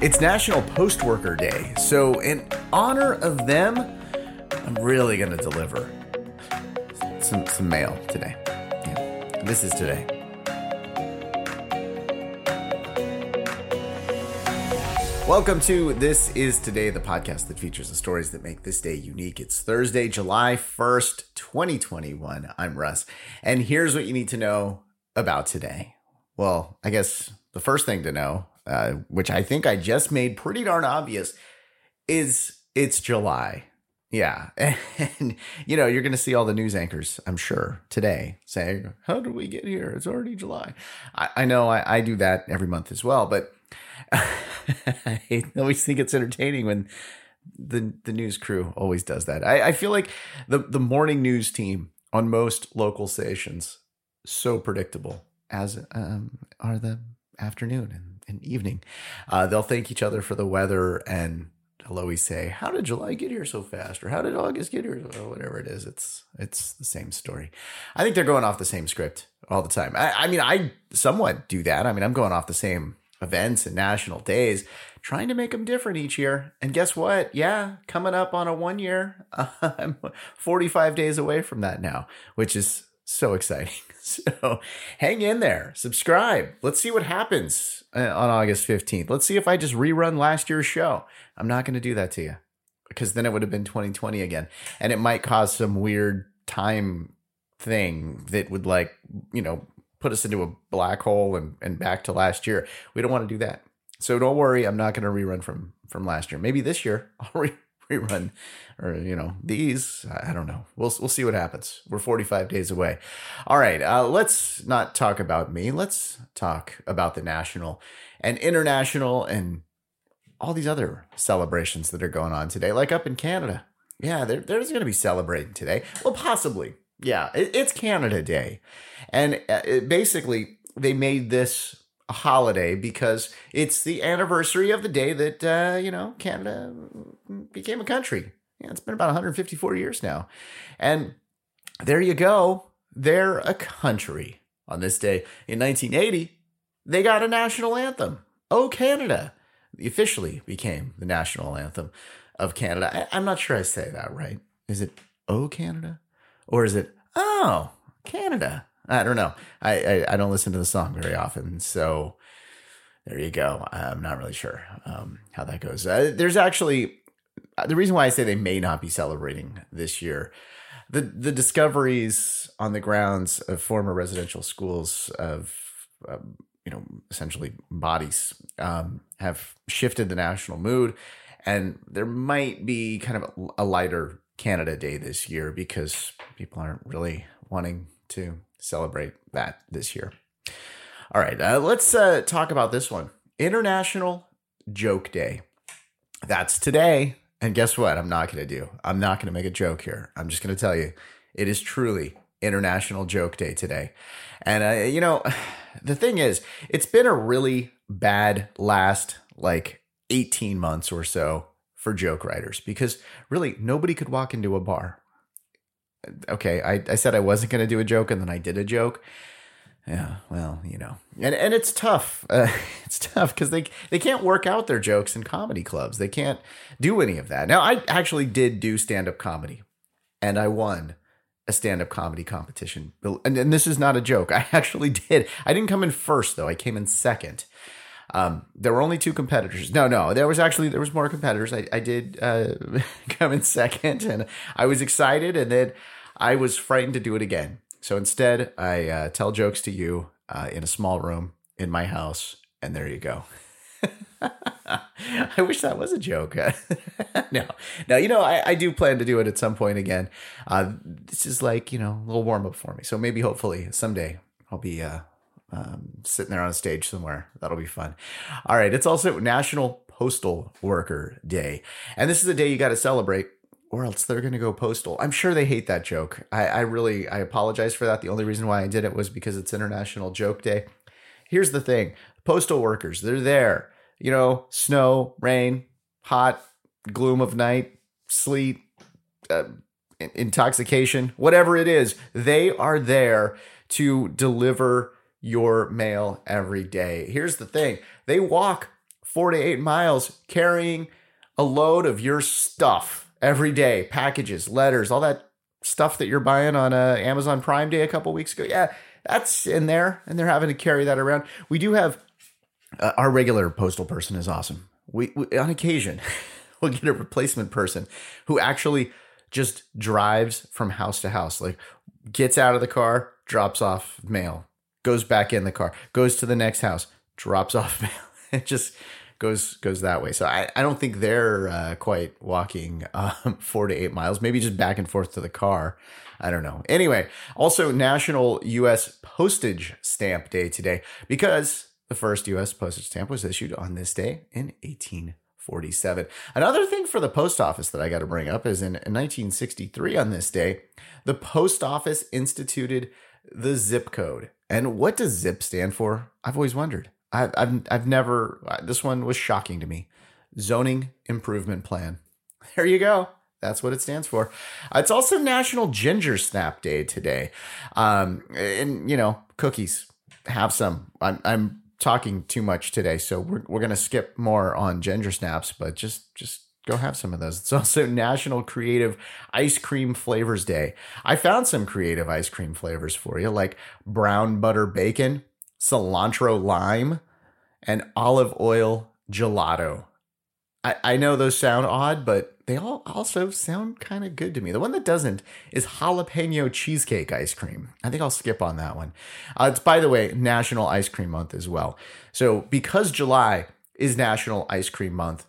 It's National Post Worker Day, so in honor of them, I'm really going to deliver some, some mail today. Yeah, this is today. Welcome to This Is Today, the podcast that features the stories that make this day unique. It's Thursday, July 1st, 2021. I'm Russ, and here's what you need to know about today. Well, I guess the first thing to know, uh, which I think I just made pretty darn obvious, is it's July. Yeah. And, you know, you're going to see all the news anchors, I'm sure, today saying, How did we get here? It's already July. I, I know I, I do that every month as well, but I always think it's entertaining when the the news crew always does that. I, I feel like the the morning news team on most local stations so predictable as um, are the afternoon and, and evening. Uh, they'll thank each other for the weather and they'll always say, "How did July get here so fast?" or "How did August get here?" or whatever it is. It's it's the same story. I think they're going off the same script all the time. I, I mean, I somewhat do that. I mean, I'm going off the same events and national days, trying to make them different each year. And guess what? Yeah, coming up on a one year, I'm 45 days away from that now, which is so exciting. So hang in there, subscribe. Let's see what happens uh, on August 15th. Let's see if I just rerun last year's show. I'm not going to do that to you because then it would have been 2020 again. And it might cause some weird time thing that would like, you know, put us into a black hole and, and back to last year. We don't want to do that. So don't worry, I'm not going to rerun from from last year. Maybe this year I'll re- rerun or you know these. I don't know. We'll we'll see what happens. We're 45 days away. All right, uh, let's not talk about me. Let's talk about the national and international and all these other celebrations that are going on today, like up in Canada. Yeah, there, there's going to be celebrating today. Well, possibly. Yeah, it, it's Canada Day. And uh, it, basically, they made this holiday because it's the anniversary of the day that, uh, you know, Canada became a country. Yeah, it's been about 154 years now. And there you go. They're a country. On this day in 1980, they got a national anthem. Oh, Canada. Officially became the national anthem of Canada. I, am not sure I say that right. Is it Oh, Canada? Or is it Oh, Canada? I don't know. I, I, I don't listen to the song very often, so there you go. I'm not really sure um, how that goes. Uh, there's actually the reason why I say they may not be celebrating this year. The the discoveries on the grounds of former residential schools of um, you know essentially bodies um, have shifted the national mood, and there might be kind of a lighter Canada Day this year because people aren't really wanting to celebrate that this year. All right, uh, let's uh, talk about this one International Joke Day. That's today. And guess what? I'm not going to do. I'm not going to make a joke here. I'm just going to tell you it is truly International Joke Day today. And, uh, you know, the thing is, it's been a really bad last like 18 months or so for joke writers because really nobody could walk into a bar okay, I, I said I wasn't going to do a joke and then I did a joke. Yeah, well, you know, and and it's tough. Uh, it's tough because they they can't work out their jokes in comedy clubs. They can't do any of that. Now, I actually did do stand up comedy, and I won a stand up comedy competition. And, and this is not a joke. I actually did. I didn't come in first though. I came in second. Um, there were only two competitors. No, no, there was actually there was more competitors. I, I did uh, come in second, and I was excited, and then I was frightened to do it again. So instead, I uh, tell jokes to you uh, in a small room in my house, and there you go. I wish that was a joke. no, no, you know, I, I do plan to do it at some point again. Uh, this is like, you know, a little warm up for me. So maybe, hopefully, someday I'll be uh, um, sitting there on a stage somewhere. That'll be fun. All right. It's also National Postal Worker Day. And this is a day you got to celebrate or else they're going to go postal. I'm sure they hate that joke. I, I really, I apologize for that. The only reason why I did it was because it's International Joke Day. Here's the thing postal workers, they're there. You know, snow, rain, hot, gloom of night, sleet, uh, intoxication, whatever it is, they are there to deliver your mail every day. Here's the thing they walk four to eight miles carrying a load of your stuff every day, packages, letters, all that stuff that you're buying on uh, Amazon Prime Day a couple weeks ago. Yeah, that's in there, and they're having to carry that around. We do have uh, our regular postal person is awesome. We, we on occasion we'll get a replacement person who actually just drives from house to house, like gets out of the car, drops off mail, goes back in the car, goes to the next house, drops off mail. It just goes goes that way. So I, I don't think they're uh, quite walking um, four to eight miles. Maybe just back and forth to the car. I don't know. Anyway, also National U.S. Postage Stamp Day today because the first U.S. postage stamp was issued on this day in 1847. Another thing for the post office that I got to bring up is in 1963 on this day, the post office instituted the zip code. And what does zip stand for? I've always wondered. I, I've I've never. This one was shocking to me. Zoning Improvement Plan. There you go. That's what it stands for. It's also National Ginger Snap Day today. Um, and you know, cookies. Have some. I'm I'm talking too much today, so we're we're gonna skip more on ginger snaps, but just just go have some of those. It's also National Creative Ice Cream Flavors Day. I found some creative ice cream flavors for you, like brown butter bacon, cilantro lime, and olive oil gelato. I, I know those sound odd, but they all also sound kind of good to me. The one that doesn't is jalapeno cheesecake ice cream. I think I'll skip on that one. Uh, it's, by the way, National Ice Cream Month as well. So, because July is National Ice Cream Month,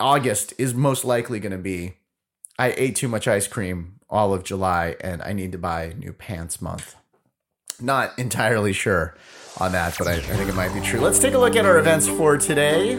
August is most likely going to be I ate too much ice cream all of July and I need to buy new pants month. Not entirely sure on that, but I, I think it might be true. Let's take a look at our events for today.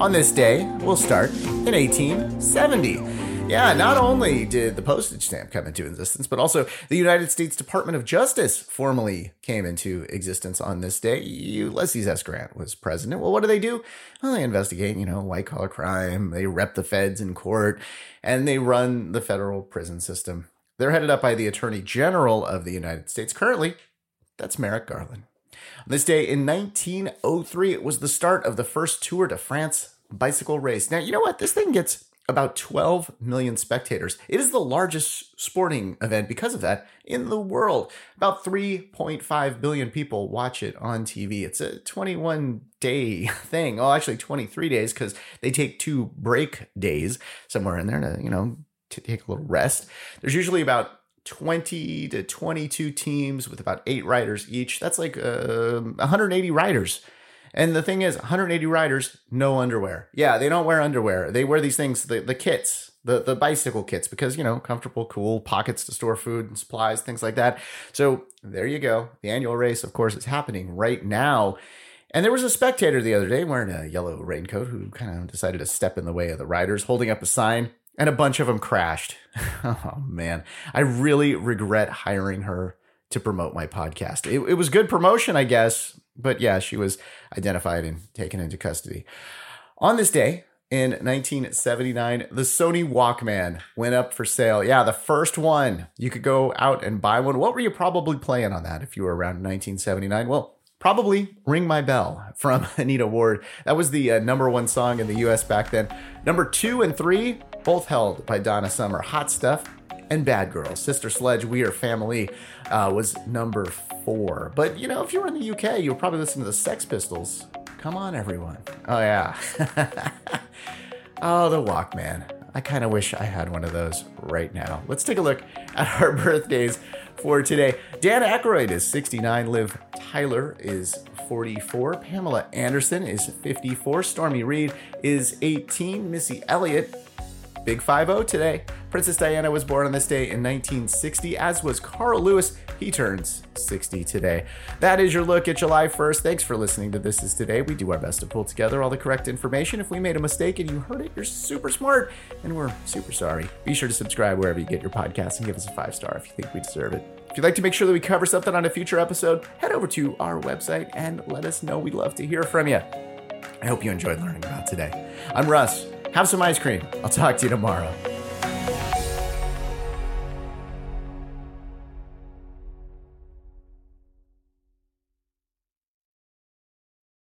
On this day, we'll start in 1870. Yeah, not only did the postage stamp come into existence, but also the United States Department of Justice formally came into existence on this day. Ulysses S. Grant was president. Well, what do they do? Well, they investigate, you know, white collar crime, they rep the feds in court, and they run the federal prison system. They're headed up by the Attorney General of the United States. Currently, that's Merrick Garland. On this day in 1903, it was the start of the first Tour de France bicycle race. Now, you know what? This thing gets about 12 million spectators. It is the largest sporting event because of that in the world. About 3.5 billion people watch it on TV. It's a 21 day thing. Oh, actually 23 days because they take two break days somewhere in there to, you know, to take a little rest. There's usually about 20 to 22 teams with about eight riders each. That's like uh, 180 riders and the thing is, 180 riders, no underwear. Yeah, they don't wear underwear. They wear these things, the, the kits, the, the bicycle kits, because, you know, comfortable, cool pockets to store food and supplies, things like that. So there you go. The annual race, of course, is happening right now. And there was a spectator the other day wearing a yellow raincoat who kind of decided to step in the way of the riders, holding up a sign, and a bunch of them crashed. oh, man. I really regret hiring her to promote my podcast. It, it was good promotion, I guess, but yeah, she was identified and taken into custody. On this day, in 1979, the Sony Walkman went up for sale. Yeah, the first one. You could go out and buy one. What were you probably playing on that if you were around 1979? Well, probably Ring My Bell from Anita Ward. That was the uh, number one song in the US back then. Number two and three, both held by Donna Summer. Hot Stuff and Bad Girls. Sister Sledge, We Are Family uh, was number four. But, you know, if you were in the UK, you would probably listen to the Sex Pistols. Come on, everyone. Oh, yeah. oh, the Walkman. I kind of wish I had one of those right now. Let's take a look at our birthdays for today. Dan Aykroyd is 69. Liv Tyler is 44. Pamela Anderson is 54. Stormy Reid is 18. Missy Elliott Big 5 today. Princess Diana was born on this day in 1960, as was Carl Lewis. He turns 60 today. That is your look at July 1st. Thanks for listening to This Is Today. We do our best to pull together all the correct information. If we made a mistake and you heard it, you're super smart, and we're super sorry. Be sure to subscribe wherever you get your podcasts and give us a five star if you think we deserve it. If you'd like to make sure that we cover something on a future episode, head over to our website and let us know. We'd love to hear from you. I hope you enjoyed learning about today. I'm Russ. Have some ice cream. I'll talk to you tomorrow.